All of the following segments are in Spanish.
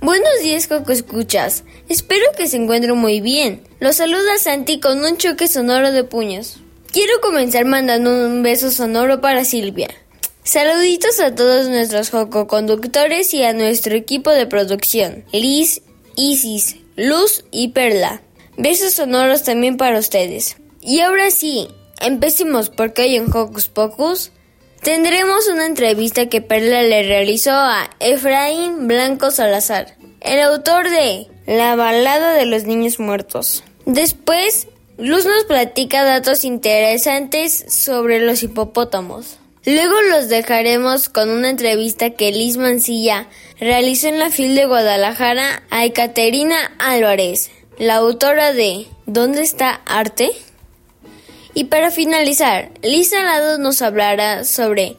Buenos días, Coco Escuchas. Espero que se encuentren muy bien. Los saluda Santi con un choque sonoro de puños. Quiero comenzar mandando un beso sonoro para Silvia. Saluditos a todos nuestros Joco conductores y a nuestro equipo de producción, Liz, Isis, Luz y Perla. Besos sonoros también para ustedes. Y ahora sí, empecemos porque hoy en Hocus Pocus tendremos una entrevista que Perla le realizó a Efraín Blanco Salazar, el autor de La balada de los niños muertos. Después, Luz nos platica datos interesantes sobre los hipopótamos. Luego los dejaremos con una entrevista que Liz Mancilla realizó en la FIL de Guadalajara a Ekaterina Álvarez, la autora de ¿Dónde está arte? Y para finalizar, Liz Alado nos hablará sobre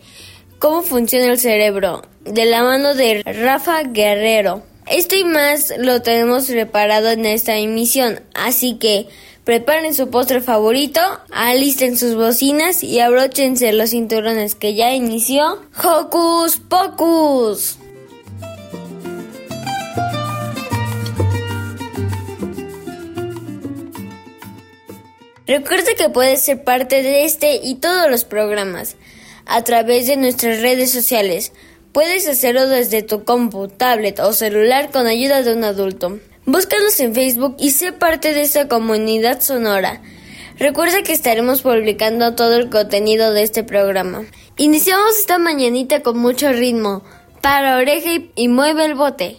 cómo funciona el cerebro de la mano de Rafa Guerrero. Esto y más lo tenemos preparado en esta emisión, así que preparen su postre favorito, alisten sus bocinas y abróchense los cinturones que ya inició Hocus Pocus. Recuerda que puedes ser parte de este y todos los programas a través de nuestras redes sociales. Puedes hacerlo desde tu compu, tablet o celular con ayuda de un adulto. Búscanos en Facebook y sé parte de esta comunidad sonora. Recuerda que estaremos publicando todo el contenido de este programa. Iniciamos esta mañanita con mucho ritmo. Para oreja y, y mueve el bote.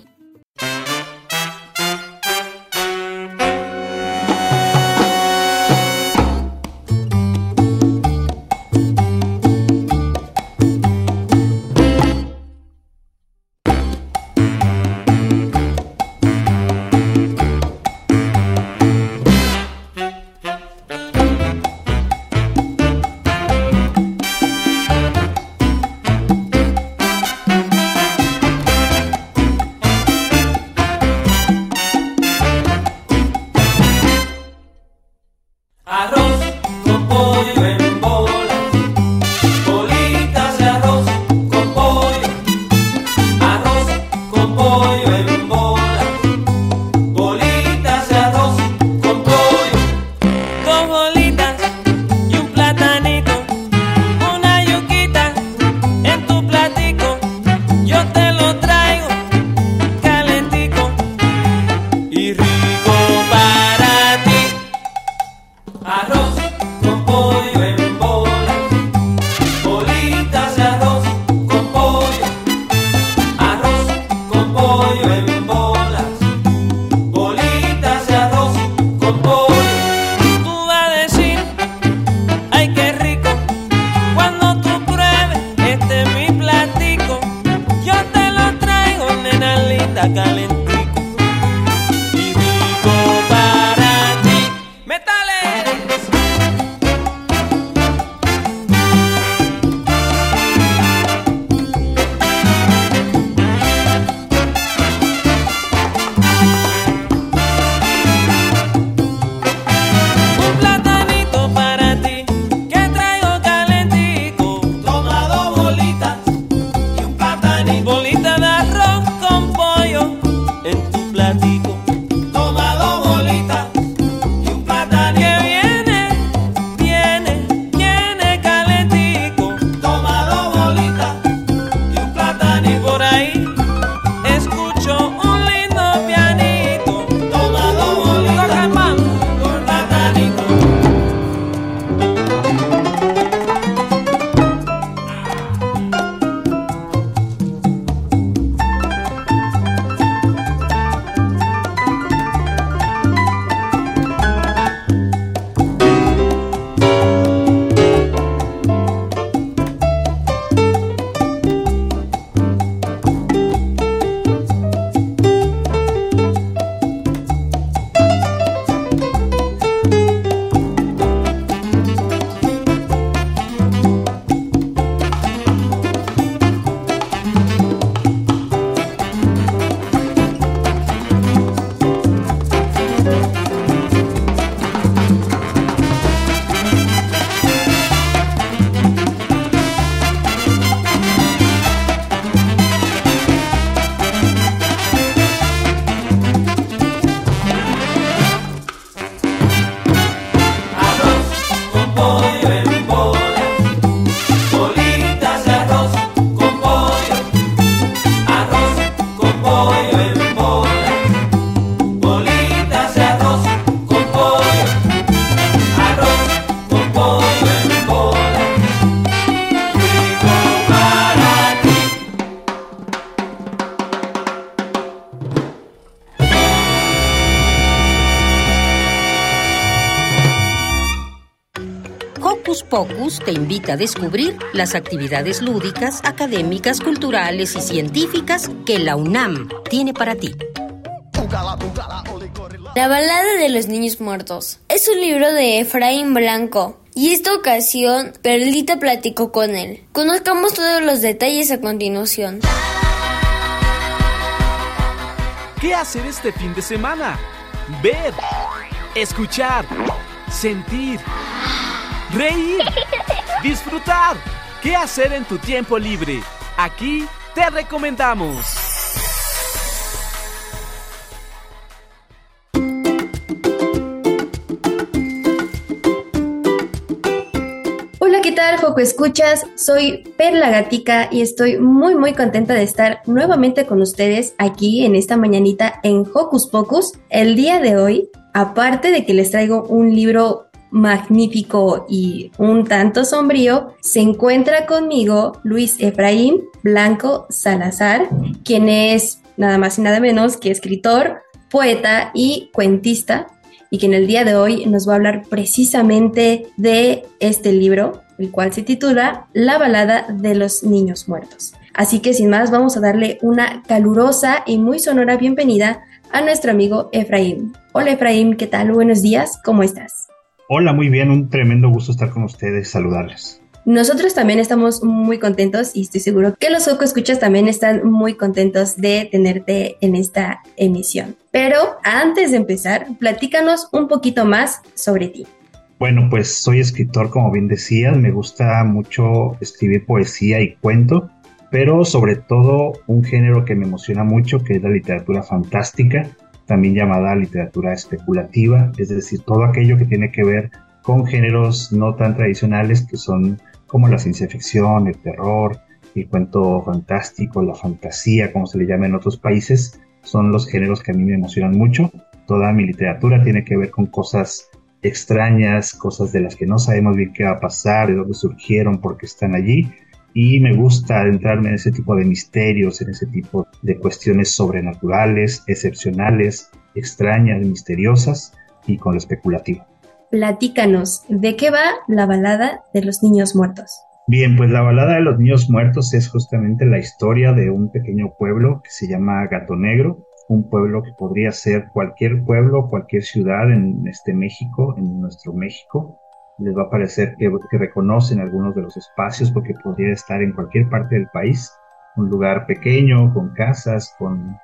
Te invita a descubrir las actividades lúdicas, académicas, culturales y científicas que la UNAM tiene para ti. La balada de los niños muertos es un libro de Efraín Blanco y esta ocasión Perlita platicó con él. Conozcamos todos los detalles a continuación. ¿Qué hacer este fin de semana? Ver, escuchar, sentir, reír, disfrutar. ¿Qué hacer en tu tiempo libre? Aquí te recomendamos. Hola, ¿qué tal, Joco Escuchas? Soy Perla Gatica y estoy muy, muy contenta de estar nuevamente con ustedes aquí en esta mañanita en Hocus Pocus. El día de hoy, aparte de que les traigo un libro magnífico y un tanto sombrío, se encuentra conmigo Luis Efraín Blanco Salazar, quien es nada más y nada menos que escritor, poeta y cuentista, y quien el día de hoy nos va a hablar precisamente de este libro, el cual se titula La balada de los niños muertos. Así que sin más vamos a darle una calurosa y muy sonora bienvenida a nuestro amigo Efraín. Hola Efraín, ¿qué tal? Buenos días, ¿cómo estás? Hola, muy bien, un tremendo gusto estar con ustedes, saludarles. Nosotros también estamos muy contentos y estoy seguro que los Oco Escuchas también están muy contentos de tenerte en esta emisión. Pero antes de empezar, platícanos un poquito más sobre ti. Bueno, pues soy escritor, como bien decías, me gusta mucho escribir poesía y cuento, pero sobre todo un género que me emociona mucho, que es la literatura fantástica, también llamada literatura especulativa, es decir, todo aquello que tiene que ver con géneros no tan tradicionales que son como la ciencia ficción, el terror, el cuento fantástico, la fantasía, como se le llama en otros países, son los géneros que a mí me emocionan mucho. Toda mi literatura tiene que ver con cosas extrañas, cosas de las que no sabemos bien qué va a pasar, de dónde surgieron, por qué están allí. Y me gusta adentrarme en ese tipo de misterios, en ese tipo de cuestiones sobrenaturales, excepcionales, extrañas, misteriosas y con lo especulativo. Platícanos, ¿de qué va la balada de los niños muertos? Bien, pues la balada de los niños muertos es justamente la historia de un pequeño pueblo que se llama Gato Negro, un pueblo que podría ser cualquier pueblo, cualquier ciudad en este México, en nuestro México. Les va a parecer que, reconocen algunos de los espacios porque podría estar en cualquier parte del país, un lugar pequeño, con casas, con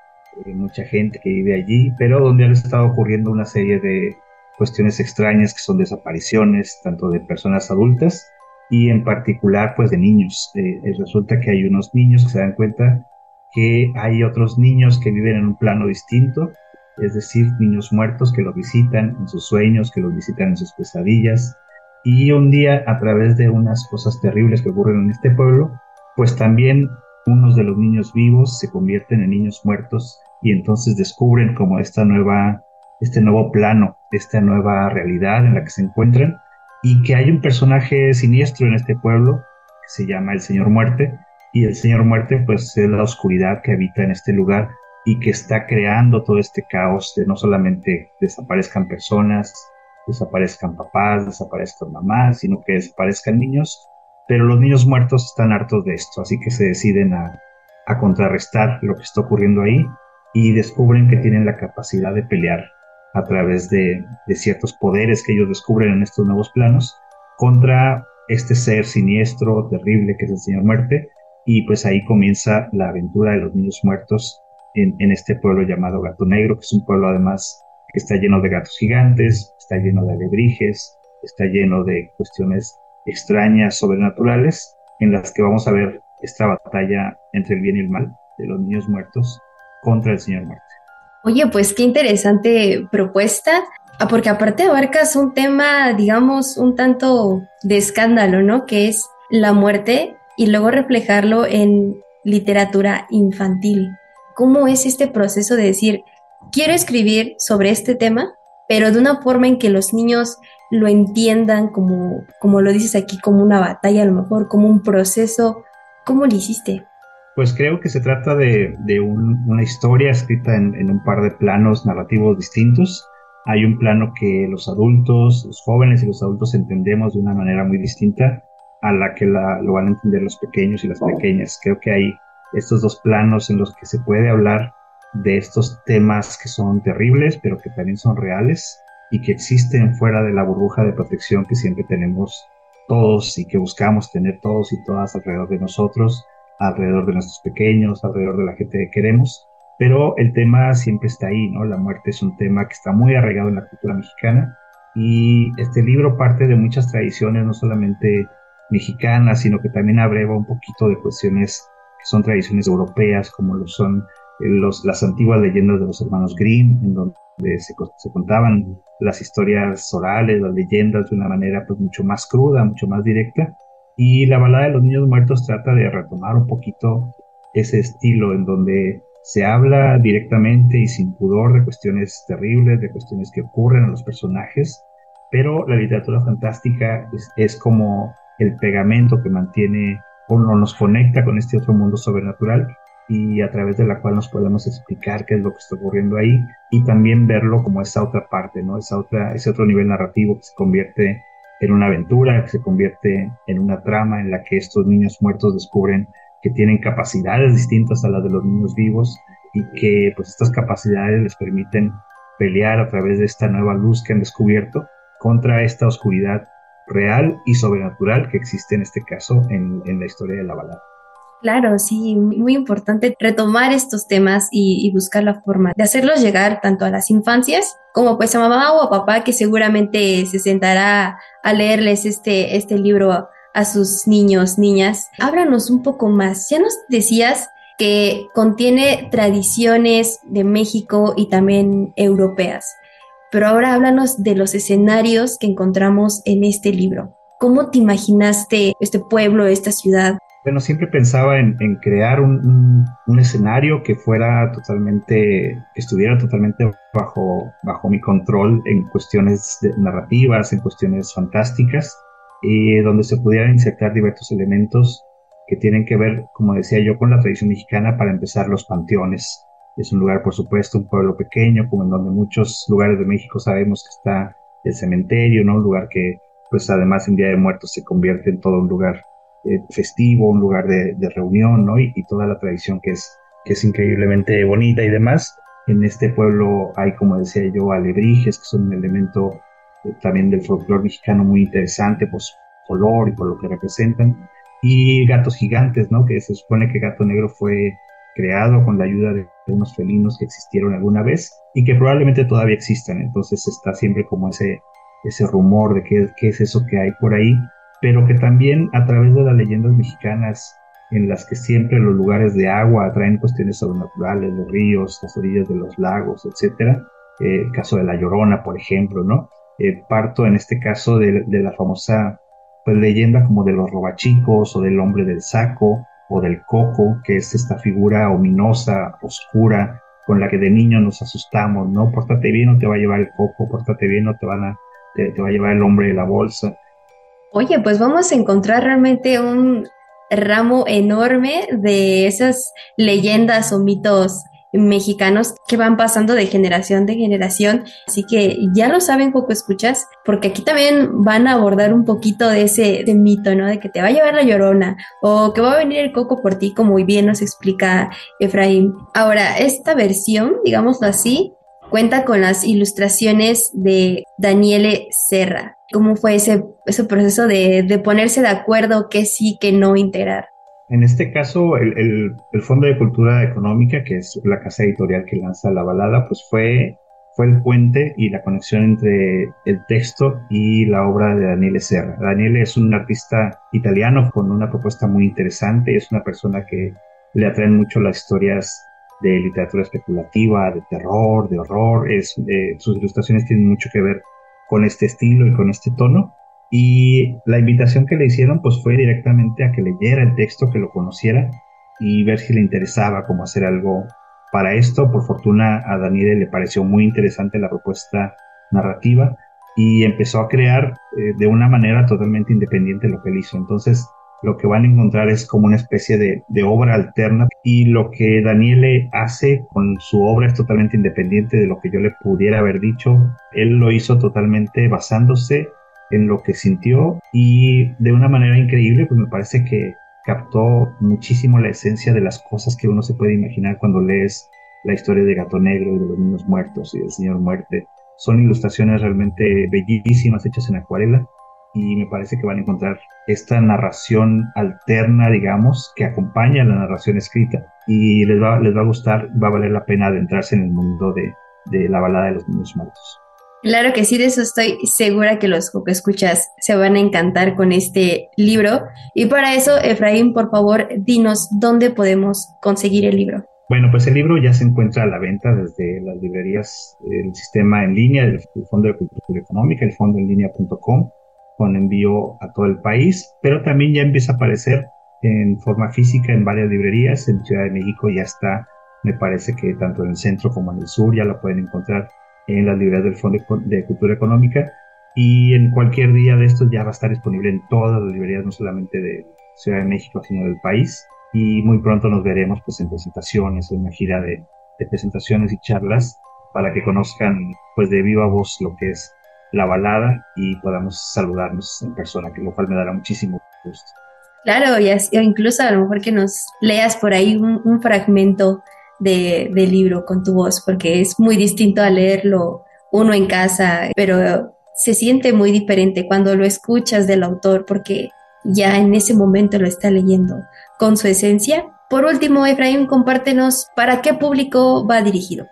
eh, mucha gente que vive allí, pero donde han estado ocurriendo una serie de cuestiones extrañas que son desapariciones tanto de personas adultas y en particular pues de niños. Eh, resulta que hay unos niños que se dan cuenta que hay otros niños que viven en un plano distinto, es decir, niños muertos que los visitan en sus sueños, que los visitan en sus pesadillas. Y un día, a través de unas cosas terribles que ocurren en este pueblo, pues también unos de los niños vivos se convierten en niños muertos y entonces descubren como esta nueva, este nuevo plano, esta nueva realidad en la que se encuentran y que hay un personaje siniestro en este pueblo que se llama el Señor Muerte y el Señor Muerte pues es la oscuridad que habita en este lugar y que está creando todo este caos de no solamente desaparezcan personas, desaparezcan papás, desaparezcan mamás, sino que desaparezcan niños, pero los niños muertos están hartos de esto, así que se deciden a, a contrarrestar lo que está ocurriendo ahí y descubren que tienen la capacidad de pelear a través de, de, ciertos poderes que ellos descubren en estos nuevos planos contra este ser siniestro, terrible que es el Señor Muerte. Y pues ahí comienza la aventura de los niños muertos en, en este pueblo llamado Gato Negro, que es un pueblo además está lleno de gatos gigantes, está lleno de alebrijes, está lleno de cuestiones extrañas, sobrenaturales, en las que vamos a ver esta batalla entre el bien y el mal de los niños muertos contra el Señor Muerte. Oye, pues qué interesante propuesta, ah, porque aparte abarcas un tema, digamos, un tanto de escándalo, ¿no? Que es la muerte y luego reflejarlo en literatura infantil. ¿Cómo es este proceso de decir, quiero escribir sobre este tema, pero de una forma en que los niños lo entiendan como, como lo dices aquí, como una batalla, a lo mejor como un proceso? ¿Cómo lo hiciste? Pues creo que se trata de, de un, una historia escrita en, en, un par de planos narrativos distintos. hay un plano que los adultos, los jóvenes y los adultos entendemos de una manera muy distinta a la que lo van a entender los pequeños y las pequeñas. Creo que hay estos dos planos en los que se puede hablar de estos temas que son terribles, pero que también son reales y que existen fuera de la burbuja de protección que siempre tenemos todos y que buscamos tener todos y todas alrededor de nosotros, alrededor de nuestros pequeños, alrededor de la gente que queremos. Pero el tema siempre está ahí, ¿no? La muerte es un tema que está muy arraigado en la cultura mexicana y este libro parte de muchas tradiciones, no solamente mexicanas, sino que también abreva un poquito de cuestiones que son tradiciones europeas, como lo son las antiguas leyendas de los hermanos Grimm, en donde se, se, contaban las historias orales, las leyendas de una manera pues mucho más cruda, mucho más directa. Y la balada de los niños muertos trata de retomar un poquito ese estilo en donde se habla directamente y sin pudor de cuestiones terribles, de cuestiones que ocurren a los personajes, pero la literatura fantástica es, es como el pegamento que mantiene o nos conecta con este otro mundo sobrenatural y a través de la cual nos podemos explicar qué es lo que está ocurriendo ahí y también verlo como esa otra parte, ¿no? Esa otra, ese otro nivel narrativo que se convierte en una aventura, que se convierte en una trama en la que estos niños muertos descubren que tienen capacidades distintas a las de los niños vivos y que pues estas capacidades les permiten pelear a través de esta nueva luz que han descubierto contra esta oscuridad real y sobrenatural que existe en este caso en, en la historia de la balada. Claro, sí, muy importante retomar estos temas y, buscar la forma de hacerlos llegar tanto a las infancias como pues a mamá o a papá que seguramente se sentará a leerles este, este libro a, sus niños, niñas. Háblanos un poco más. Ya nos decías que contiene tradiciones de México y también europeas, pero ahora háblanos de los escenarios que encontramos en este libro. ¿Cómo te imaginaste este pueblo, esta ciudad? Bueno, siempre pensaba en, crear un, escenario que fuera totalmente, que estuviera totalmente bajo, bajo mi control en cuestiones narrativas, en cuestiones fantásticas, y donde se pudieran insertar diversos elementos que tienen que ver, como decía yo, con la tradición mexicana, para empezar los panteones. Es un lugar, por supuesto, un pueblo pequeño, como en donde muchos lugares de México sabemos que está el cementerio, ¿no? Un lugar que, pues además en Día de Muertos se convierte en todo un lugar eh, festivo, un lugar de, reunión, ¿no? Y, toda la tradición que es, que es increíblemente bonita y demás. En este pueblo hay, como decía yo, alebrijes, que son un elemento eh, también del folclore mexicano muy interesante por su color y por lo que representan. Y gatos gigantes, ¿no? Que se supone que Gato Negro fue creado con la ayuda de unos felinos que existieron alguna vez y que probablemente todavía existan. Entonces está siempre como ese, ese rumor de qué, qué es eso que hay por ahí pero que también a través de las leyendas mexicanas, en las que siempre los lugares de agua atraen cuestiones sobrenaturales, los ríos, las orillas de los lagos, etcétera, eh, el caso de la Llorona, por ejemplo, ¿no? Eh, parto en este caso de, la famosa pues, leyenda como de los robachicos o del hombre del saco o del coco, que es esta figura ominosa, oscura, con la que de niño nos asustamos, ¿no? Pórtate bien o te va a llevar el coco, pórtate bien o te, van a, te va a llevar el hombre de la bolsa. Oye, pues vamos a encontrar realmente un ramo enorme de esas leyendas o mitos mexicanos que van pasando de generación de generación. Así que ya lo saben, poco escuchas, porque aquí también van a abordar un poquito de ese mito, ¿no? De que te va a llevar la llorona o que va a venir el coco por ti, como muy bien nos explica Efraín. Ahora, esta versión, digámoslo así, cuenta con las ilustraciones de Daniele Serra. ¿Cómo fue ese, ese proceso de, ponerse de acuerdo qué sí, qué no integrar? En este caso, el, Fondo de Cultura Económica, que es la casa editorial que lanza la balada, pues fue, fue el puente y la conexión entre el texto y la obra de Daniele Serra. Daniele es un artista italiano con una propuesta muy interesante, es una persona que le atraen mucho las historias de literatura especulativa, de terror, de horror. Eh, sus ilustraciones tienen mucho que ver con este estilo y con este tono. Y la invitación que le hicieron pues fue directamente a que leyera el texto, que lo conociera y ver si le interesaba cómo hacer algo para esto. Por fortuna a Daniel le pareció muy interesante la propuesta narrativa y empezó a crear eh, de una manera totalmente independiente lo que él hizo. Entonces lo que van a encontrar es como una especie de, de obra alterna y lo que Daniele hace con su obra es totalmente independiente de lo que yo le pudiera haber dicho. Él lo hizo totalmente basándose en lo que sintió y de una manera increíble, pues me parece que captó muchísimo la esencia de las cosas que uno se puede imaginar cuando lees la historia de Gato Negro y de los niños muertos y del Señor Muerte. Son ilustraciones realmente bellísimas hechas en acuarela y me parece que van a encontrar esta narración alterna, digamos, que acompaña a la narración escrita y les va, les va a gustar, va a valer la pena adentrarse en el mundo de, de la balada de los niños muertos. Claro que sí, de eso estoy segura que los que escuchas se van a encantar con este libro. Y para eso, Efraín, por favor, dinos dónde podemos conseguir el libro. Bueno, pues el libro ya se encuentra a la venta desde las librerías del sistema en línea del Fondo de Cultura Económica, el fondoenlinea.com con envío a todo el país, pero también ya empieza a aparecer en forma física en varias librerías. En Ciudad de México ya está, me parece que tanto en el centro como en el sur ya lo pueden encontrar en las librerías del Fondo de Cultura Económica y en cualquier día de estos ya va a estar disponible en todas las librerías, no solamente de Ciudad de México, sino del país. Y muy pronto nos veremos pues en presentaciones, en una gira de, de presentaciones y charlas para que conozcan pues de viva voz lo que es la balada y podamos saludarnos en persona, que lo cual me dará muchísimo gusto. Claro, y incluso a lo mejor que nos leas por ahí un, fragmento de, del libro con tu voz, porque es muy distinto a leerlo uno en casa, pero se siente muy diferente cuando lo escuchas del autor, porque ya en ese momento lo está leyendo con su esencia. Por último, Efraín, compártenos para qué público va dirigido.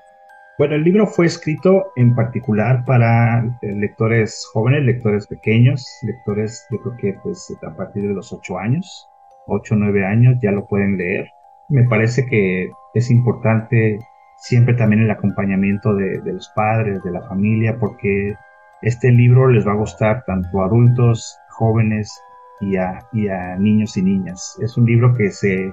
Bueno, el libro fue escrito en particular para eh, lectores jóvenes, lectores pequeños, lectores, yo creo que pues a partir de los ocho años, ocho o años ya lo pueden leer. Me parece que es importante siempre también el acompañamiento de, los padres, de la familia, porque este libro les va a gustar tanto a adultos, jóvenes y a, y a niños y niñas. Es un libro que se,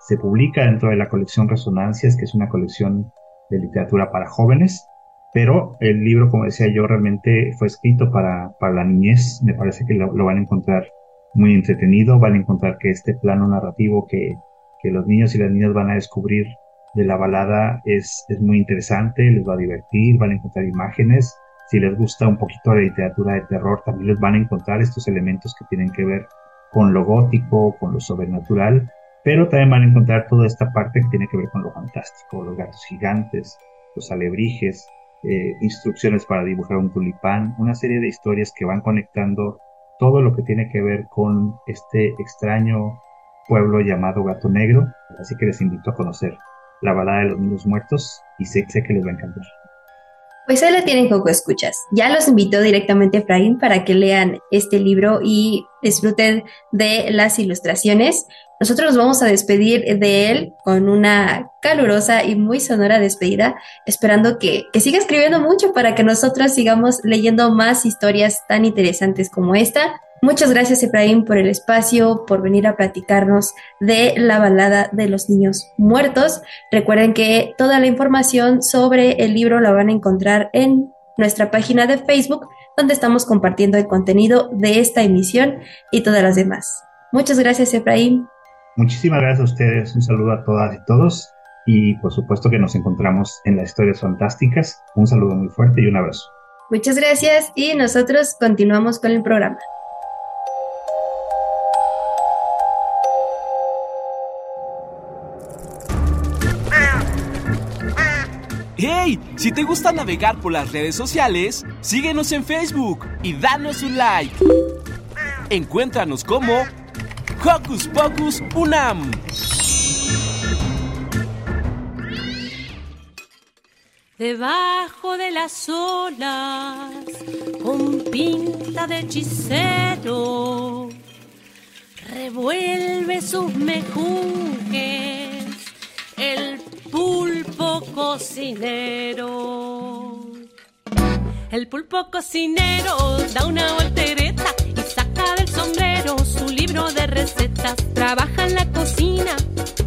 se publica dentro de la colección Resonancias, que es una colección de literatura para jóvenes, pero el libro, como decía yo, realmente fue escrito para, para la niñez. Me parece que lo, van a encontrar muy entretenido, van a encontrar que este plano narrativo que, que los niños y las niñas van a descubrir de la balada es, es muy interesante, les va a divertir, van a encontrar imágenes. Si les gusta un poquito la literatura de terror, también les van a encontrar estos elementos que tienen que ver con lo gótico, con lo sobrenatural, pero también van a encontrar toda esta parte que tiene que ver con lo fantástico, los gatos gigantes, los alebrijes, eh, instrucciones para dibujar un tulipán, una serie de historias que van conectando todo lo que tiene que ver con este extraño pueblo llamado Gato Negro. Así que les invito a conocer la balada de los niños muertos y sé, sé que les va a encantar. Pues ahí la tienen Coco Escuchas. Ya los invito directamente Efraín para que lean este libro y disfruten de las ilustraciones. Nosotros nos vamos a despedir de él con una calurosa y muy sonora despedida, esperando que, que siga escribiendo mucho para que nosotros sigamos leyendo más historias tan interesantes como esta. Muchas gracias Efraín por el espacio, por venir a platicarnos de la balada de los niños muertos. Recuerden que toda la información sobre el libro la van a encontrar en nuestra página de Facebook, donde estamos compartiendo el contenido de esta emisión y todas las demás. Muchas gracias Efraín. Muchísimas gracias a ustedes, un saludo a todas y todos y por supuesto que nos encontramos en las historias fantásticas. Un saludo muy fuerte y un abrazo. Muchas gracias y nosotros continuamos con el programa. ¡Hey! Si te gusta navegar por las redes sociales, síguenos en Facebook y danos un like. Encuéntranos como Hocus Pocus Unam. Debajo de las olas, con pinta de hechicero, revuelve sus mejunjes cocinero. El pulpo cocinero da una voltereta y saca del sombrero su libro de recetas. Trabaja en la cocina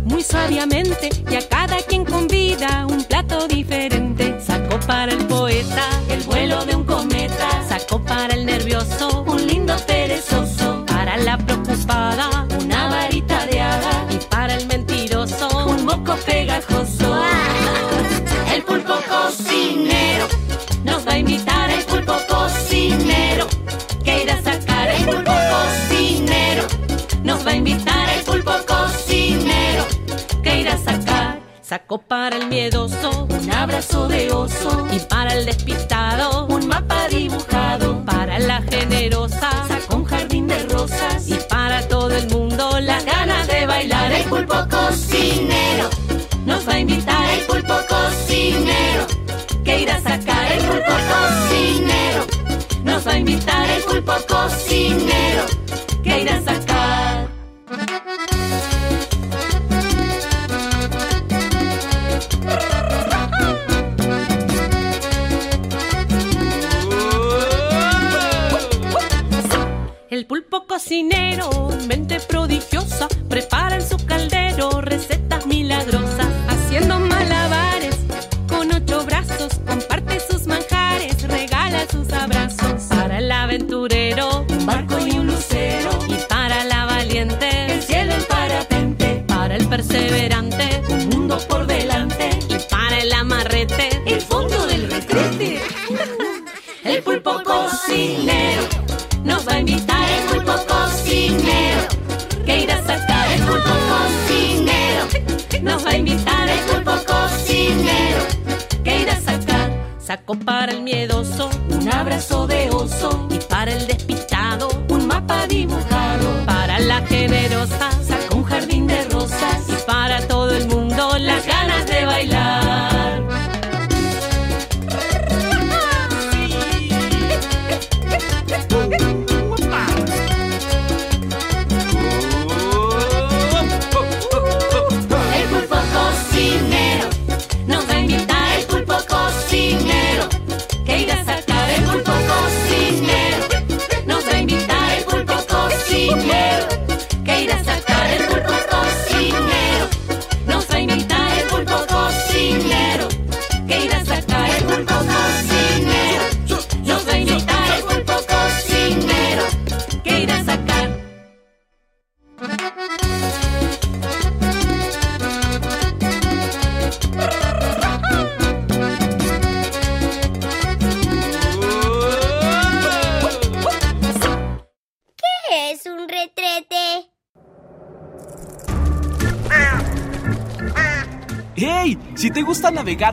muy sabiamente y a cada quien convida un plato diferente. Sacó para el poeta el vuelo de un cometa. Sacó para el nervioso un lindo perezoso. Para la preocupada una varita de hada. Y para el mentiroso un cocinero. Nos va a invitar el pulpo cocinero. Que irá a sacar el pulpo cocinero. Nos va a invitar el pulpo cocinero. Que irá a sacar. Sacó para el miedoso un abrazo de oso. Y para el despistado un mapa dibujado. Para la generosa sacó un jardín de rosas. Y para todo el mundo las ganas de bailar el pulpo cocinero nos va a invitar. El pulpo cocinero que irá a sacar. El pulpo cocinero nos va a invitar. El pulpo cocinero que irá a sacar. El pulpo cocinero, mente prodigiosa, prepara en su caldero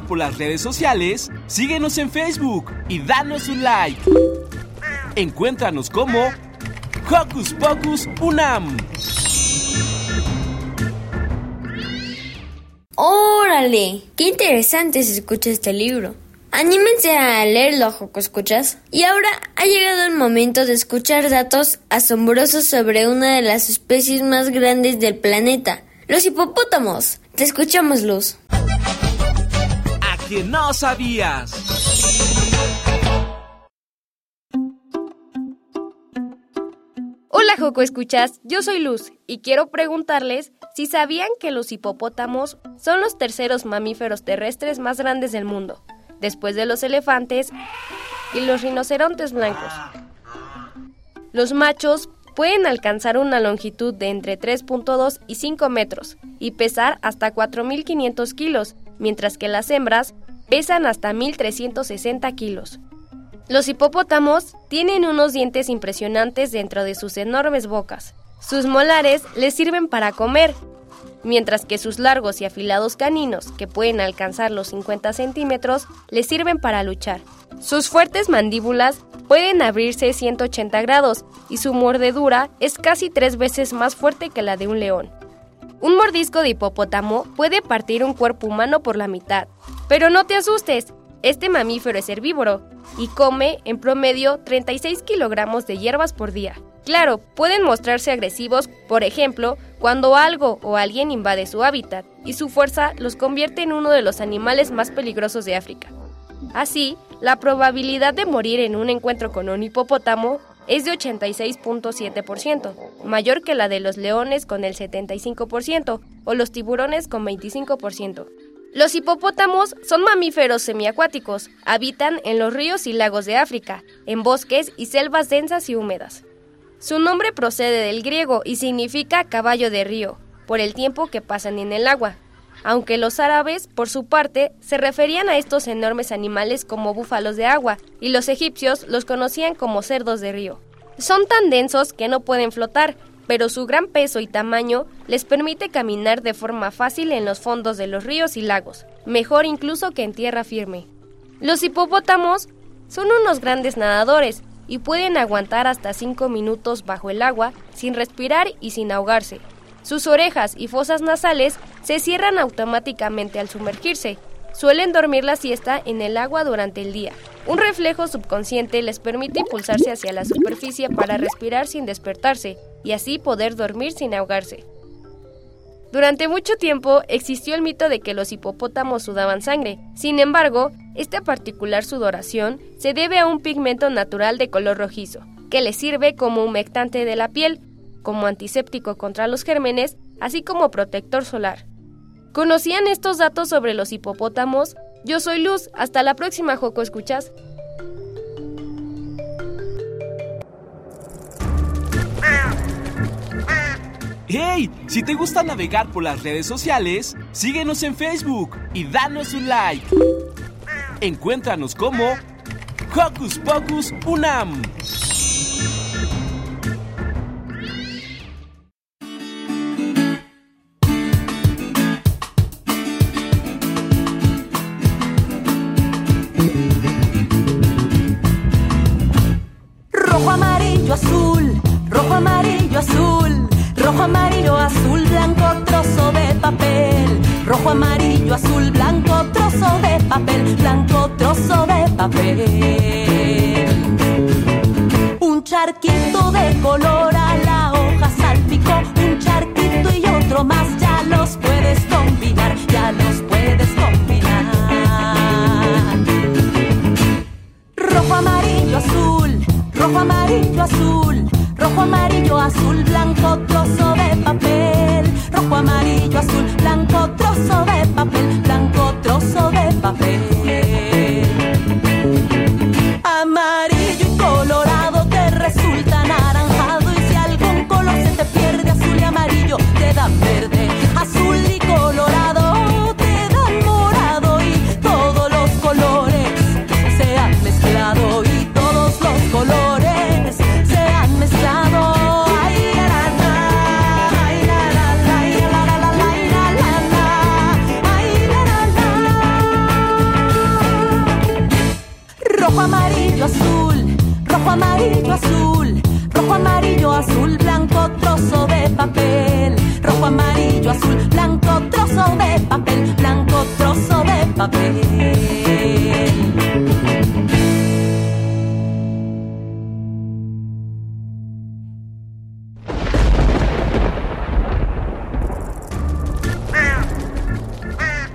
por las redes sociales, síguenos en Facebook y danos un like. Encuéntranos como Hocus Pocus Unam. ¡Órale! ¡Qué interesante se escucha este libro! Anímense a leerlo, Joco Escuchas. Y ahora ha llegado el momento de escuchar datos asombrosos sobre una de las especies más grandes del planeta, los hipopótamos. Te escuchamos, Luz. Que no sabías. Hola Joco Escuchas, yo soy Luz y quiero preguntarles si sabían que los hipopótamos son los terceros mamíferos terrestres más grandes del mundo, después de los elefantes y los rinocerontes blancos. Los machos pueden alcanzar una longitud de entre 3.2 y 5 metros y pesar hasta 4.500 kilos, mientras que las hembras pesan hasta 1.360 kilos. Los hipopótamos tienen unos dientes impresionantes dentro de sus enormes bocas. Sus molares les sirven para comer, mientras que sus largos y afilados caninos, que pueden alcanzar los 50 centímetros, les sirven para luchar. Sus fuertes mandíbulas pueden abrirse 180 grados y su mordedura es casi tres veces más fuerte que la de un león. Un mordisco de hipopótamo puede partir un cuerpo humano por la mitad. Pero no te asustes, este mamífero es herbívoro y come en promedio 36 kilogramos de hierbas por día. Claro, pueden mostrarse agresivos, por ejemplo, cuando algo o alguien invade su hábitat y su fuerza los convierte en uno de los animales más peligrosos de África. Así, la probabilidad de morir en un encuentro con un hipopótamo es de 86.7%, mayor que la de los leones con el 75% o los tiburones con 25%. Los hipopótamos son mamíferos semiacuáticos, habitan en los ríos y lagos de África, en bosques y selvas densas y húmedas. Su nombre procede del griego y significa caballo de río, por el tiempo que pasan en el agua, aunque los árabes, por su parte, se referían a estos enormes animales como búfalos de agua, y los egipcios los conocían como cerdos de río. Son tan densos que no pueden flotar, pero su gran peso y tamaño les permite caminar de forma fácil en los fondos de los ríos y lagos, mejor incluso que en tierra firme. Los hipopótamos son unos grandes nadadores y pueden aguantar hasta 5 minutos bajo el agua sin respirar y sin ahogarse. Sus orejas y fosas nasales se cierran automáticamente al sumergirse. Suelen dormir la siesta en el agua durante el día. Un reflejo subconsciente les permite impulsarse hacia la superficie para respirar sin despertarse y así poder dormir sin ahogarse. Durante mucho tiempo existió el mito de que los hipopótamos sudaban sangre. Sin embargo, esta particular sudoración se debe a un pigmento natural de color rojizo, que les sirve como humectante de la piel, como antiséptico contra los gérmenes, así como protector solar. ¿Conocían estos datos sobre los hipopótamos? Yo soy Luz, hasta la próxima, Joco, ¿escuchas? ¡Hey! Si te gusta navegar por las redes sociales, síguenos en Facebook y danos un like. Encuéntranos como Hocus Pocus Unam.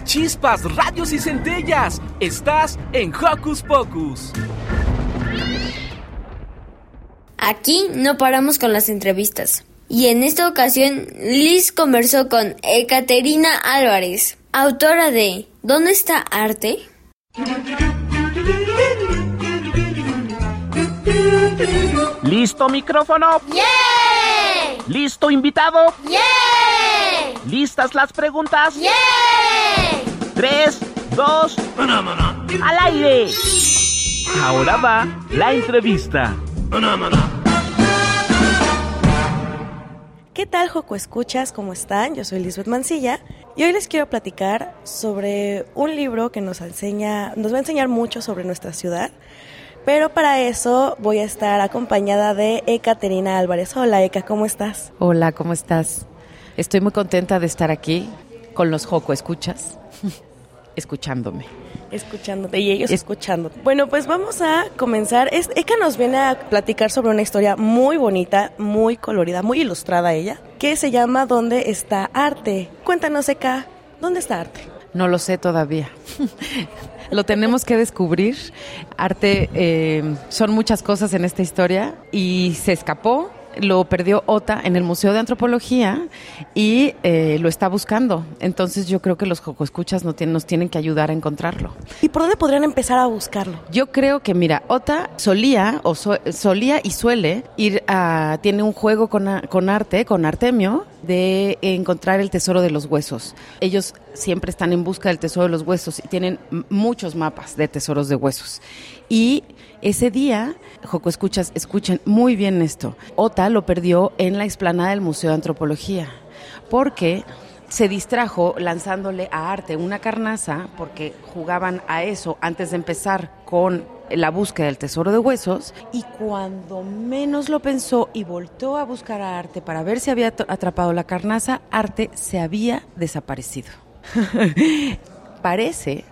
Chispas, radios y centellas. Estás en Hocus Pocus. Aquí no paramos con las entrevistas. Y en esta ocasión, Liz conversó con Ekaterina Álvarez, autora de ¿Dónde está arte? ¿Listo micrófono? ¿Listo invitado? ¿Listas las preguntas? Tres, dos, al aire. Ahora va la entrevista. ¿Qué tal, Joco Escuchas? ¿Cómo están? Yo soy Lisbeth Mancilla y hoy les quiero platicar sobre un libro que nos enseña, nos va a enseñar mucho sobre nuestra ciudad. Pero para eso voy a estar acompañada de Ekaterina Álvarez. Hola, Eka, ¿cómo estás? Hola, ¿cómo estás? Estoy muy contenta de estar aquí con los Joco Escuchas, escuchándome. Escuchándote y ellos escuchándote. Bueno, pues vamos a comenzar. Es- Eka nos viene a platicar sobre una historia muy bonita, muy colorida, muy ilustrada ella, que se llama ¿Dónde está arte? Cuéntanos, Eka, ¿dónde está arte? No lo sé todavía. lo tenemos que descubrir. Arte, eh, son muchas cosas en esta historia y se escapó. Lo perdió Ota en el Museo de Antropología y eh, lo está buscando. Entonces yo creo que los Joco Escuchas no tienen- nos tienen que ayudar a encontrarlo. ¿Y por dónde podrían empezar a buscarlo? Yo creo que, mira, Ota solía o so- solía y suele ir a. Tiene un juego con, con arte, con Artemio, de encontrar el tesoro de los huesos. Ellos siempre están en busca del tesoro de los huesos y tienen muchos mapas de tesoros de huesos. Y ese día, Joco, escuchas, escuchen muy bien esto. Ota lo perdió en la explanada del Museo de Antropología, porque se distrajo lanzándole a Arte una carnaza, porque jugaban a eso antes de empezar con la búsqueda del tesoro de huesos y cuando menos lo pensó y volteó a buscar a Arte para ver si había atrapado la carnaza, Arte se había desaparecido. Parece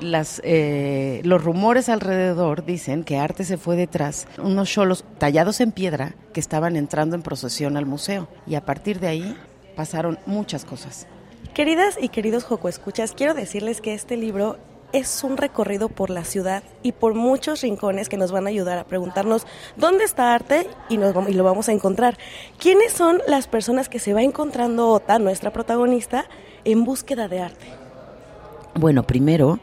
las, eh, los rumores alrededor dicen que Arte se fue detrás unos cholos tallados en piedra que estaban entrando en procesión al museo y a partir de ahí pasaron muchas cosas. Queridas y queridos Joco Escuchas, quiero decirles que este libro es un recorrido por la ciudad y por muchos rincones que nos van a ayudar a preguntarnos dónde está arte y, nos, y lo vamos a encontrar. ¿Quiénes son las personas que se va encontrando Ota, nuestra protagonista, en búsqueda de arte? Bueno, primero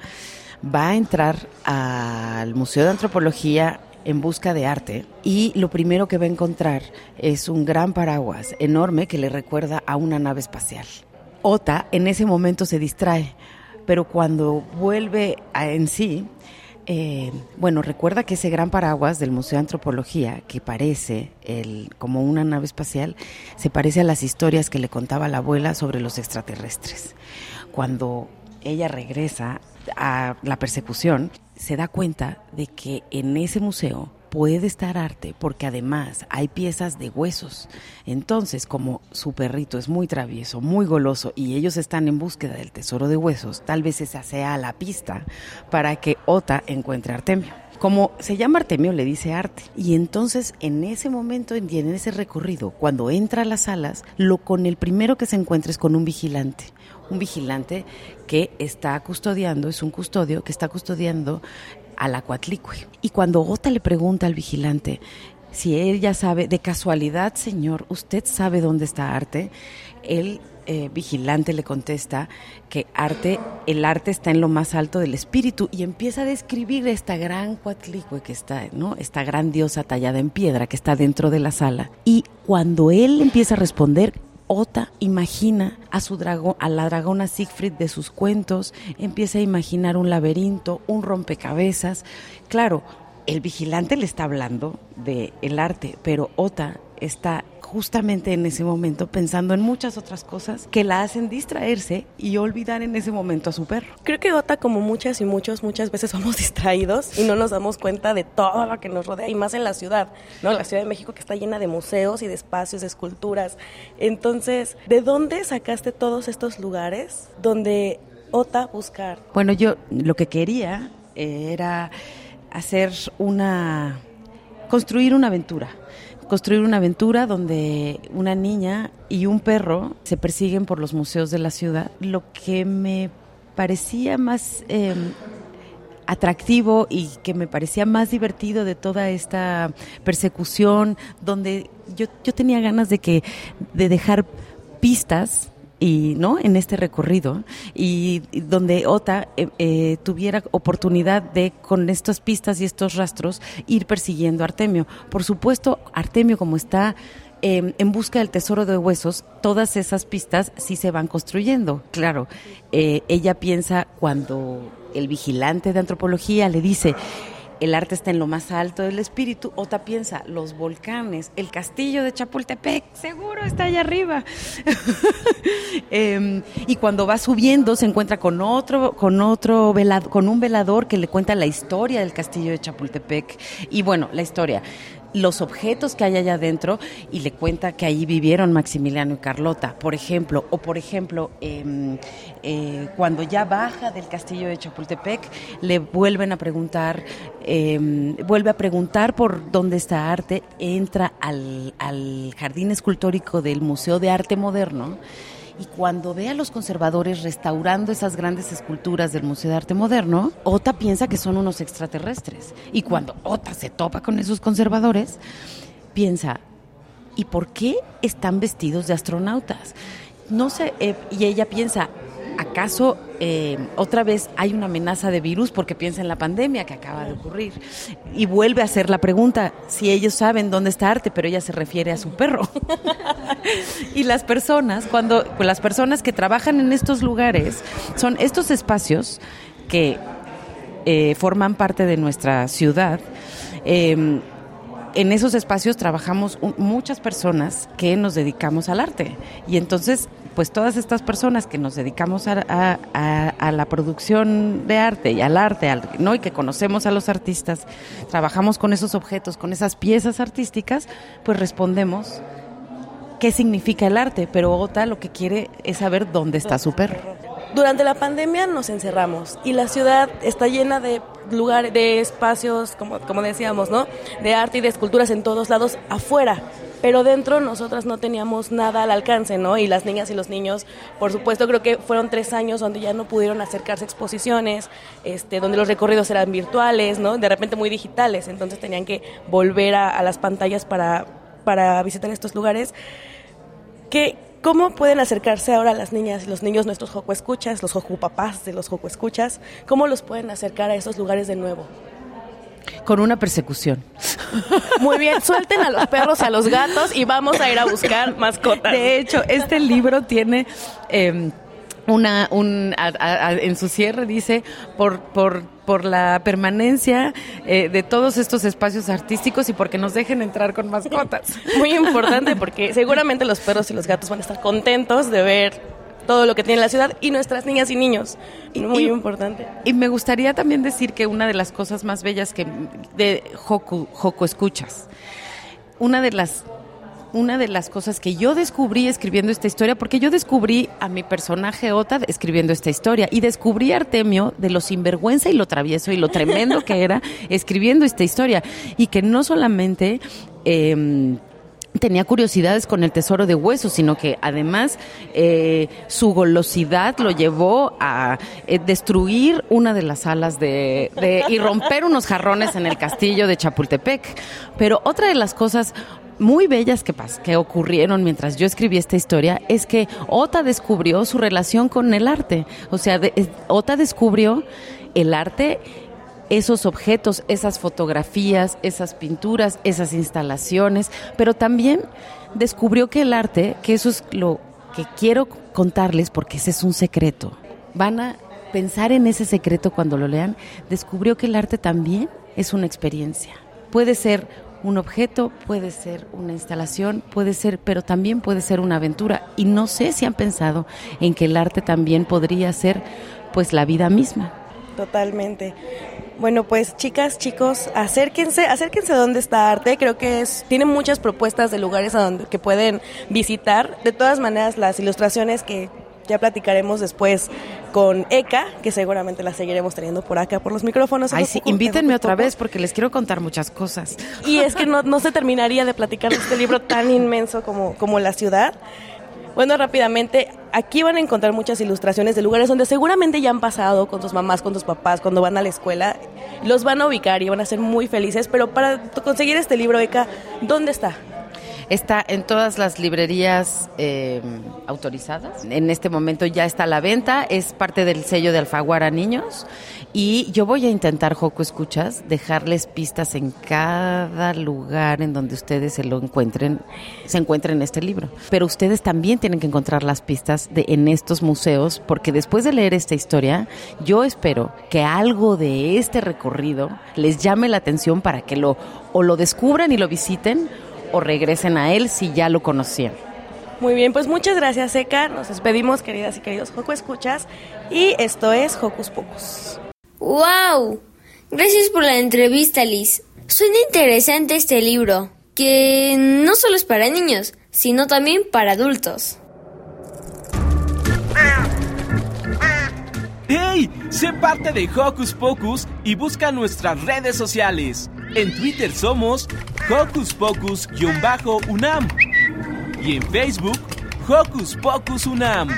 va a entrar al Museo de Antropología en busca de arte y lo primero que va a encontrar es un gran paraguas enorme que le recuerda a una nave espacial. Ota en ese momento se distrae pero cuando vuelve en sí, eh, bueno, recuerda que ese gran paraguas del Museo de Antropología, que parece el, como una nave espacial, se parece a las historias que le contaba la abuela sobre los extraterrestres. Cuando ella regresa a la persecución, se da cuenta de que en ese museo puede estar arte porque además hay piezas de huesos. Entonces, como su perrito es muy travieso, muy goloso y ellos están en búsqueda del tesoro de huesos, tal vez esa sea la pista para que Ota encuentre a Artemio. Como se llama Artemio, le dice arte. Y entonces, en ese momento, en ese recorrido, cuando entra a las salas, lo con el primero que se encuentra es con un vigilante. Un vigilante que está custodiando, es un custodio que está custodiando al acuatlicue. Y cuando Ota le pregunta al vigilante si él ya sabe, de casualidad, señor, ¿usted sabe dónde está Arte? El eh, vigilante le contesta que arte, el arte está en lo más alto del espíritu y empieza a describir esta gran cuatlicue que está, ¿no? Esta gran diosa tallada en piedra que está dentro de la sala. Y cuando él empieza a responder, Ota imagina a su dragón, a la dragona Siegfried de sus cuentos, empieza a imaginar un laberinto, un rompecabezas. Claro, el vigilante le está hablando de el arte, pero Ota está justamente en ese momento pensando en muchas otras cosas que la hacen distraerse y olvidar en ese momento a su perro. Creo que Ota, como muchas y muchos, muchas veces somos distraídos y no nos damos cuenta de todo lo que nos rodea y más en la ciudad, ¿no? La Ciudad de México que está llena de museos y de espacios, de esculturas. Entonces, ¿de dónde sacaste todos estos lugares donde Ota buscar? Bueno, yo lo que quería era hacer una construir una aventura construir una aventura donde una niña y un perro se persiguen por los museos de la ciudad. Lo que me parecía más em, atractivo y que me parecía más divertido de toda esta persecución, donde yo, yo tenía ganas de que de dejar pistas y no en este recorrido y, donde Ota eh, eh, tuviera oportunidad de con estas pistas y estos rastros ir persiguiendo a Artemio. Por supuesto, Artemio como está em, en busca del tesoro de huesos, todas esas pistas sí se van construyendo. Claro, eh, ella piensa cuando el vigilante de antropología le dice, el arte está en lo más alto del espíritu. Ota piensa, los volcanes, el castillo de Chapultepec, seguro está allá arriba. Em, y cuando va subiendo se encuentra con otro, con otro velado, con un velador que le cuenta la historia del castillo de Chapultepec. Y bueno, la historia los objetos que hay allá adentro y le cuenta que ahí vivieron Maximiliano y Carlota, por ejemplo, o por ejemplo, em, eh, cuando ya baja del castillo de Chapultepec, le vuelven a preguntar, em, vuelve a preguntar por dónde está arte, entra al, al jardín escultórico del Museo de Arte Moderno y cuando ve a los conservadores restaurando esas grandes esculturas del Museo de Arte Moderno, Ota piensa que son unos extraterrestres. Y cuando Ota se topa con esos conservadores, piensa, ¿y por qué están vestidos de astronautas? No sé, eh, y ella piensa, ¿acaso eh, otra vez hay una amenaza de virus? Porque piensa en la pandemia que acaba de ocurrir. Y vuelve a hacer la pregunta si ellos saben dónde está arte, pero ella se refiere a su perro. y las personas, cuando pues las personas que trabajan en estos lugares, son estos espacios que eh, forman parte de nuestra ciudad. Eh, en esos espacios trabajamos muchas personas que nos dedicamos al arte. Y entonces, pues todas estas personas que nos dedicamos a, la producción de arte y al arte, ¿no? y que conocemos a los artistas, trabajamos con esos objetos, con esas piezas artísticas, pues respondemos qué significa el arte, pero Ota lo que quiere es saber dónde está su perro. Durante la pandemia nos encerramos y la ciudad está llena de lugares, de espacios, como, como decíamos, ¿no? De arte y de esculturas en todos lados afuera. Pero dentro nosotras no teníamos nada al alcance, ¿no? Y las niñas y los niños, por supuesto, creo que fueron tres años donde ya no pudieron acercarse a exposiciones, este, donde los recorridos eran virtuales, ¿no? De repente muy digitales, entonces tenían que volver a, a las pantallas para, para visitar estos lugares. ¿Qué, ¿Cómo pueden acercarse ahora las niñas y los niños, nuestros joco escuchas, los joco papás de los joco escuchas? ¿Cómo los pueden acercar a esos lugares de nuevo? Con una persecución. Muy bien, suelten a los perros, a los gatos y vamos a ir a buscar mascotas. De hecho, este libro tiene eh, una un, en su cierre dice por por por la permanencia eh, de todos estos espacios artísticos y porque nos dejen entrar con mascotas. Muy importante porque seguramente los perros y los gatos van a estar contentos de ver todo lo que tiene la ciudad y nuestras niñas y niños. Muy importante. Y me gustaría también decir que una de las cosas más bellas que de Joku, Joku escuchas, una de las una de las cosas que yo descubrí escribiendo esta historia, porque yo descubrí a mi personaje Ota escribiendo esta historia y descubrí a Artemio de lo sinvergüenza y lo travieso y lo tremendo que era escribiendo esta historia y que no solamente... Em, tenía curiosidades con el tesoro de huesos, sino que además eh, su golosidad lo llevó a eh, destruir una de las salas de, de, y romper unos jarrones en el castillo de Chapultepec. Pero otra de las cosas muy bellas que, que ocurrieron mientras yo escribí esta historia es que Ota descubrió su relación con el arte. O sea, Ota descubrió el arte, esos objetos, esas fotografías, esas pinturas, esas instalaciones, pero también descubrió que el arte, que eso es lo que quiero contarles porque ese es un secreto, van a pensar en ese secreto cuando lo lean, descubrió que el arte también es una experiencia. Puede ser un objeto, puede ser una instalación, puede ser, pero también puede ser una aventura. Y no sé si han pensado en que el arte también podría ser, pues, la vida misma. Totalmente. Bueno, pues chicas, chicos, acérquense, acérquense a donde está arte. Creo que es, tiene muchas propuestas de lugares a donde que pueden visitar. De todas maneras, las ilustraciones que ya platicaremos después con Eka, que seguramente la seguiremos teniendo por acá, por los micrófonos. Ay, sí, invítenme otra vez porque les quiero contar muchas cosas. Y es que no, no se terminaría de platicar de este libro tan inmenso como, como La Ciudad. Bueno, rápidamente, aquí van a encontrar muchas ilustraciones de lugares donde seguramente ya han pasado con tus mamás, con tus papás, cuando van a la escuela. Los van a ubicar y van a ser muy felices, pero para conseguir este libro, Eka, ¿dónde está? Está en todas las librerías eh, autorizadas. En este momento ya está a la venta. Es parte del sello de Alfaguara Niños. Y yo voy a intentar, Joco Escuchas, dejarles pistas en cada lugar en donde ustedes se lo encuentren, se encuentren este libro. Pero ustedes también tienen que encontrar las pistas de, en estos museos, porque después de leer esta historia, yo espero que algo de este recorrido les llame la atención para que lo o lo descubran y lo visiten o regresen a él si ya lo conocían. Muy bien, pues muchas gracias, Eka. Nos despedimos, queridas y queridos Joco Escuchas. Y esto es Hocus Pocus. ¡Wow! Gracias por la entrevista, Liz. Suena interesante este libro, que no solo es para niños, sino también para adultos. ¡Hey! Sé parte de Hocus Pocus y busca nuestras redes sociales. En Twitter somos Hocus Pocus-UNAM y en Facebook Hocus Pocus UNAM.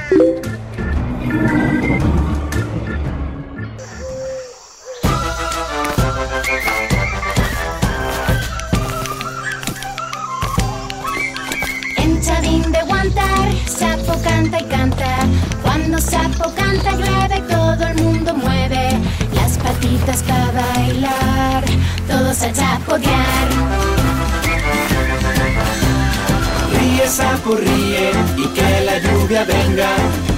En Chadín de Guantar, Sapo canta y canta. Cuando Sapo canta llueve todo el mundo mueve las patitas para bailar, todos a chapotear. Ríe Sapo, ríe y que la lluvia venga.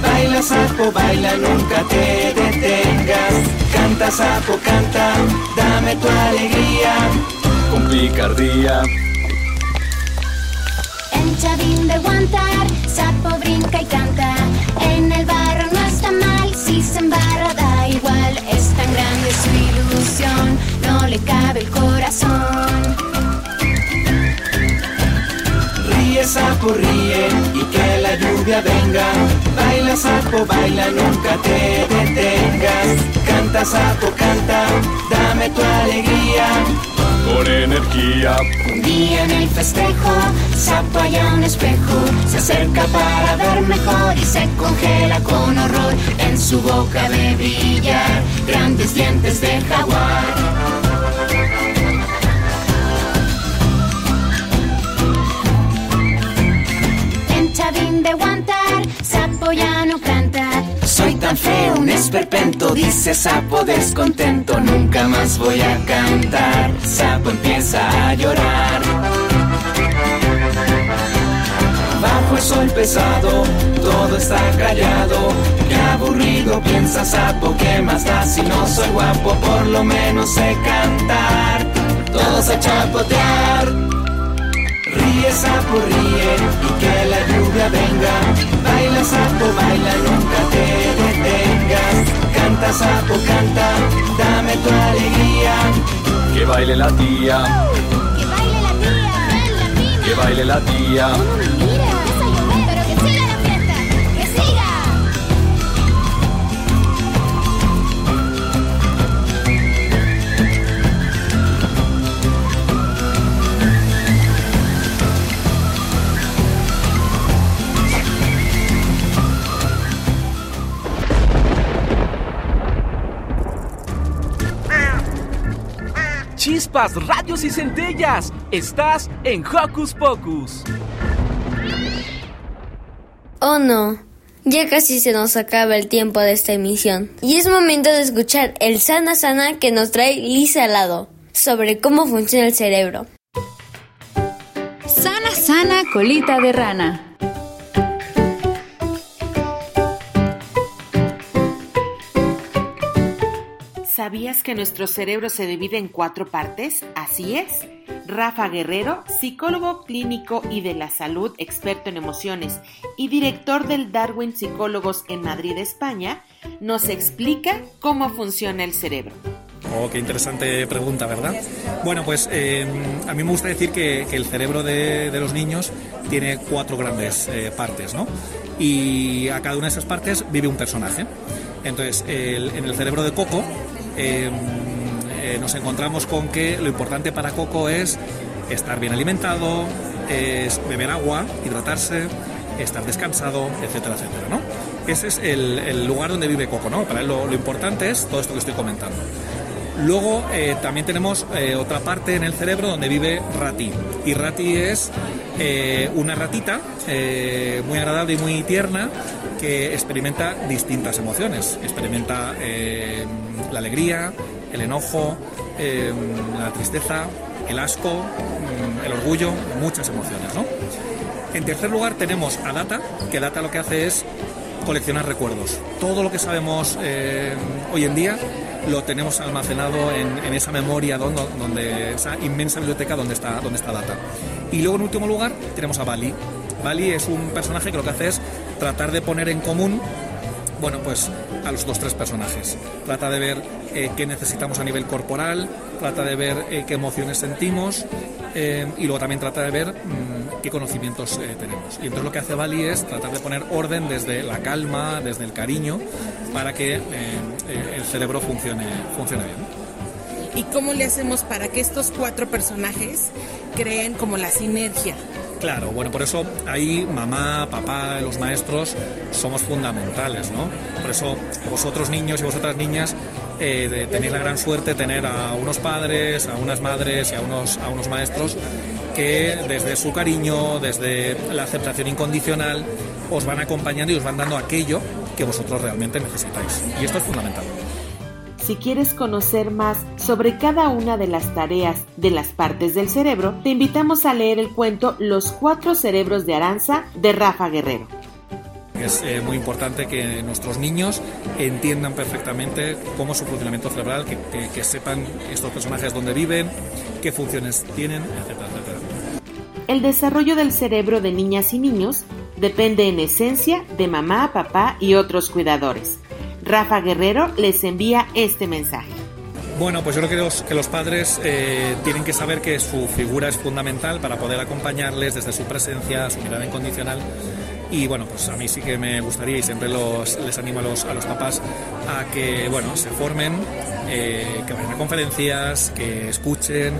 Baila Sapo, baila, nunca te detengas. Canta Sapo, canta, dame tu alegría con picardía. El chavín de guantar, Sapo brinca y canta se embarra da igual. Es tan grande su ilusión, no le cabe el corazón. Ríe sapo, ríe y que la lluvia venga. Baila sapo, baila, nunca te detengas. Canta sapo, canta, dame tu alegría. Con energía. Un día en el festejo, sapo halla un espejo. Se acerca para ver mejor y se congela con horror. En su boca de brillar grandes dientes de jaguar. En Chavín de Guantar, sapo ya no canta. Tan feo, un esperpento, dice sapo descontento. Nunca más voy a cantar. Sapo empieza a llorar. Bajo el sol pesado, todo está callado. Qué aburrido, piensa sapo, ¿qué más da si no soy guapo? Por lo menos sé cantar. Todos a chapotear. Ríe sapo, ríe y que la lluvia venga. Baila sapo, baila, nunca te Canta sapo, canta, dame tu alegría. Que baile la tía. Que baile la tía. Pero Chispas, radios y centellas. Estás en Hocus Pocus. Oh no, ya casi se nos acaba el tiempo de esta emisión. Y es momento de escuchar el Sana Sana que nos trae Lisa al lado sobre cómo funciona el cerebro. Sana, sana, colita de rana. ¿Sabías que nuestro cerebro se divide en cuatro partes? Así es. Rafa Guerrero, psicólogo clínico y de la salud, experto en emociones y director del Darwin Psicólogos en Madrid, España, nos explica cómo funciona el cerebro. Oh, qué interesante pregunta, ¿verdad? Bueno, pues eh, a mí me gusta decir que, el cerebro de, los niños tiene cuatro grandes eh, partes, ¿no? Y a cada una de esas partes vive un personaje. Entonces, en el cerebro de Coco eh, nos encontramos con que lo importante para Coco es estar bien alimentado, beber agua, hidratarse, estar descansado, etcétera, etcétera, ¿no? Ese es el, lugar donde vive Coco, ¿no? Para él lo, importante es todo esto que estoy comentando. Luego eh, también tenemos eh, otra parte en el cerebro donde vive Rati. Y Rati es una ratita muy agradable y muy tierna que experimenta distintas emociones. Experimenta la alegría, el enojo, la tristeza, el asco, el orgullo, muchas emociones. ¿no? En tercer lugar tenemos a Data, que Data lo que hace es coleccionar recuerdos. Todo lo que sabemos hoy en día lo tenemos almacenado en, esa memoria donde, esa inmensa biblioteca donde está, donde está Data. Y luego en último lugar tenemos a Bali. Bali es un personaje que lo que hace es tratar de poner en común bueno, pues a los dos tres personajes. Trata de ver eh, qué necesitamos a nivel corporal, trata de ver eh, qué emociones sentimos eh, y luego también trata de ver mmm, qué conocimientos tenemos. Y entonces lo que hace Bali es tratar de poner orden desde la calma, desde el cariño, para que el cerebro funcione, funcione bien. ¿Y cómo le hacemos para que estos cuatro personajes creen como la sinergia? Claro, bueno, por eso ahí mamá, papá, los maestros somos fundamentales, ¿no? Por eso vosotros niños y vosotras niñas eh, de, tenéis la gran suerte de tener a unos padres, a unas madres y a unos, a unos maestros que desde su cariño, desde la aceptación incondicional, os van acompañando y os van dando aquello que vosotros realmente necesitáis. Y esto es fundamental. Si quieres conocer más sobre cada una de las tareas de las partes del cerebro, te invitamos a leer el cuento Los cuatro cerebros de Aranza de Rafa Guerrero. Es eh, muy importante que nuestros niños entiendan perfectamente cómo es su funcionamiento cerebral, que, que- que sepan estos personajes dónde viven, qué funciones tienen, etcétera, etcétera. El desarrollo del cerebro de niñas y niños depende en esencia de mamá, papá y otros cuidadores. Rafa Guerrero les envía este mensaje. Bueno, pues yo creo que los, que los padres eh, tienen que saber que su figura es fundamental para poder acompañarles desde su presencia, su mirada incondicional. Y bueno, pues a mí sí que me gustaría y siempre los, les animo a los, a los papás a que bueno, se formen, eh, que vayan a conferencias, que escuchen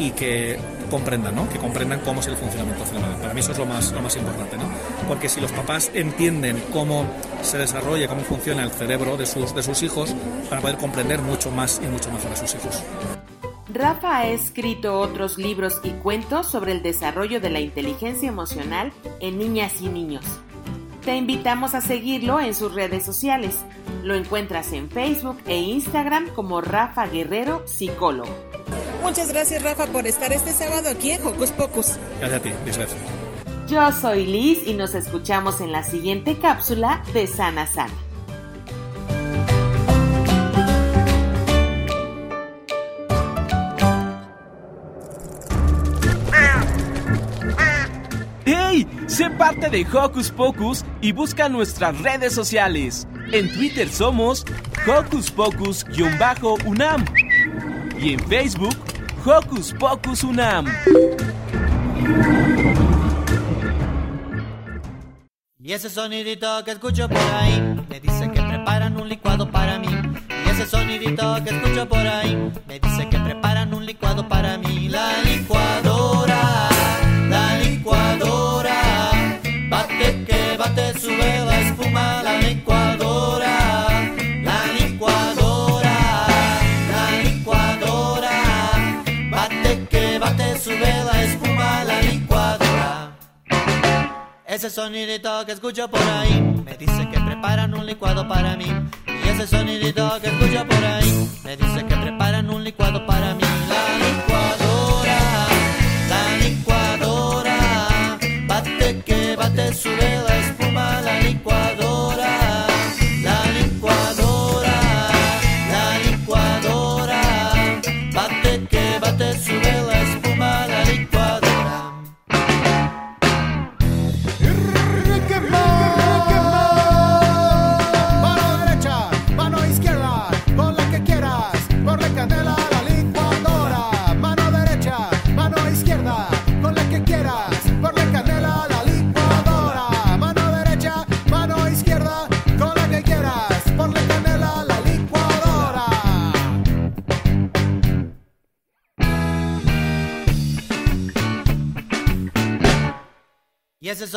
y que comprendan, ¿no? Que comprendan cómo es el funcionamiento cerebral. Para mí eso es lo más, lo más importante, ¿no? Porque si los papás entienden cómo se desarrolla, cómo funciona el cerebro de sus, de sus hijos, van a poder comprender mucho más y mucho mejor a sus hijos. Rafa ha escrito otros libros y cuentos sobre el desarrollo de la inteligencia emocional en niñas y niños. Te invitamos a seguirlo en sus redes sociales. Lo encuentras en Facebook e Instagram como Rafa Guerrero Psicólogo. Muchas gracias, Rafa, por estar este sábado aquí en Hocus Pocus. Gracias a ti, Lisbeth. Yo soy Liz y nos escuchamos en la siguiente cápsula de Sana Sana. ¡Hey! Sé parte de Hocus Pocus y busca nuestras redes sociales. En Twitter somos Hocus Pocus-UNAM y en Facebook Hocus Pocus UNAM. Y ese sonidito que escucho por ahí me dice que preparan un licuado para mí. Y ese sonidito que escucho por ahí me dice que preparan un licuado para mí. La licuadora, Ese sonidito que escucho por ahí me dice que preparan un licuado para mí. Y ese sonidito que escucho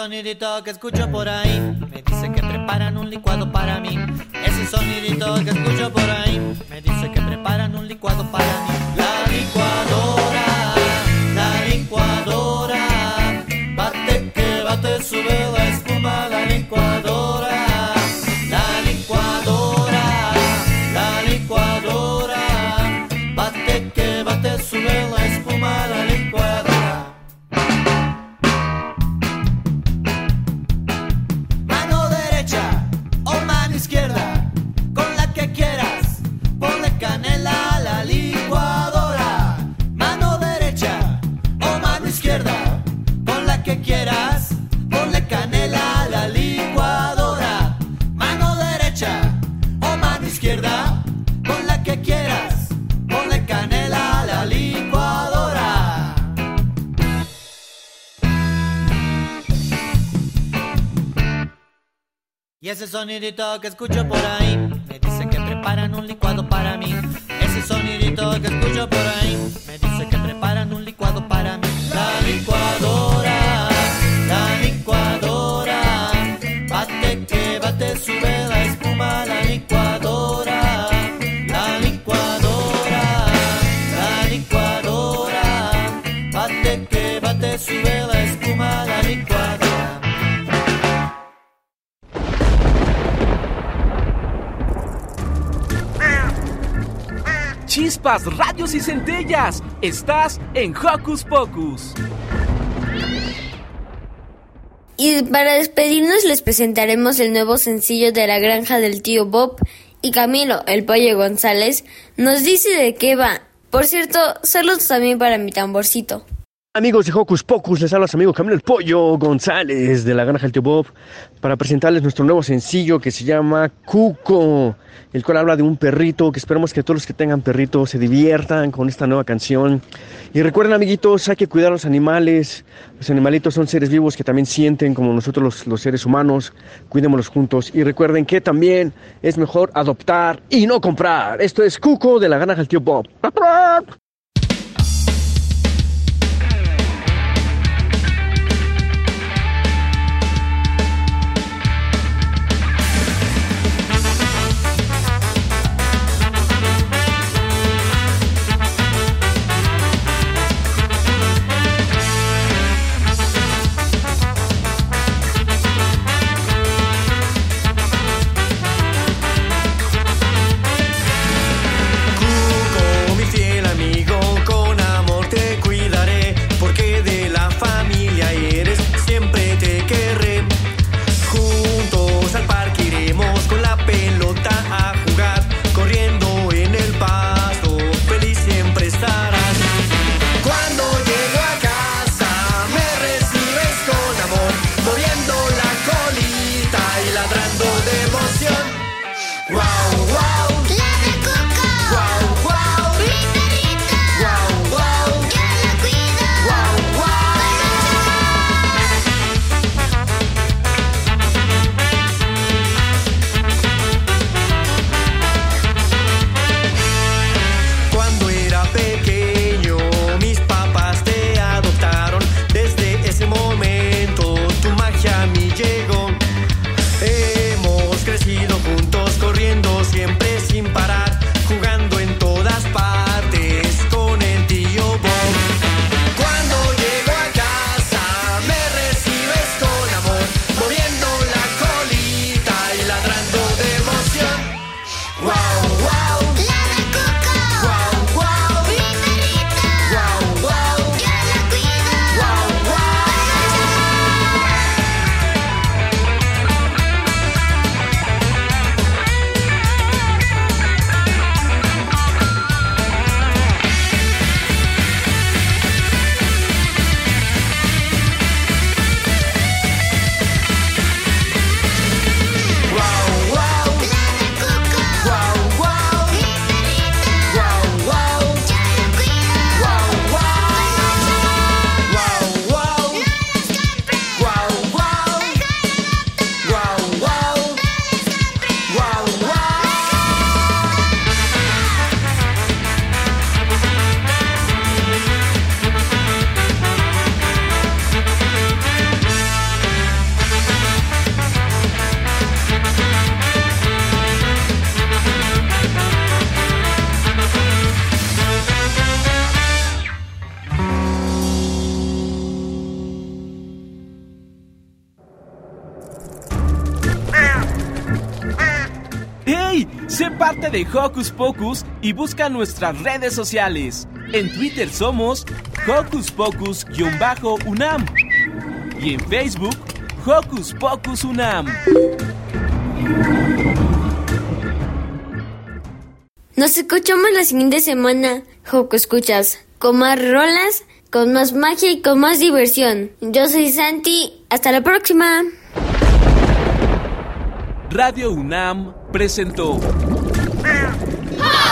sonidito que escucho por ahí me dice que preparan un licuado para mí. Ese sonidito que escucho por ahí me dice que preparan un licuado para mí. Izquierda, con la que quieras, ponle canela a la licuadora. Y ese sonidito que escucho por ahí me dice que preparan un licuado para mí. Ese sonidito que escucho por ahí me dice que preparan un licuado para mí. La licuadora, radios y centellas. Estás en Hocus Pocus. Y para despedirnos les presentaremos el nuevo sencillo de la granja del tío Bob y Camilo, el pollo González, nos dice de qué va. Por cierto, saludos también para mi tamborcito. Amigos de Hocus Pocus, les habla su amigo Camilo el Pollo González de la Granja del Tío Bob para presentarles nuestro nuevo sencillo que se llama Cuco, el cual habla de un perrito que esperamos que todos los que tengan perritos se diviertan con esta nueva canción. Y recuerden amiguitos, hay que cuidar a los animales, los animalitos son seres vivos que también sienten como nosotros los, los seres humanos, cuidémoslos juntos y recuerden que también es mejor adoptar y no comprar. Esto es Cuco de la Granja del Tío Bob. De Hocus Pocus y busca nuestras redes sociales. En Twitter somos Hocus Pocus-UNAM y en Facebook Hocus Pocus UNAM. Nos escuchamos la siguiente semana, Joco Escuchas, con más rolas, con más magia y con más diversión. Yo soy Santi, hasta la próxima. Radio UNAM presentó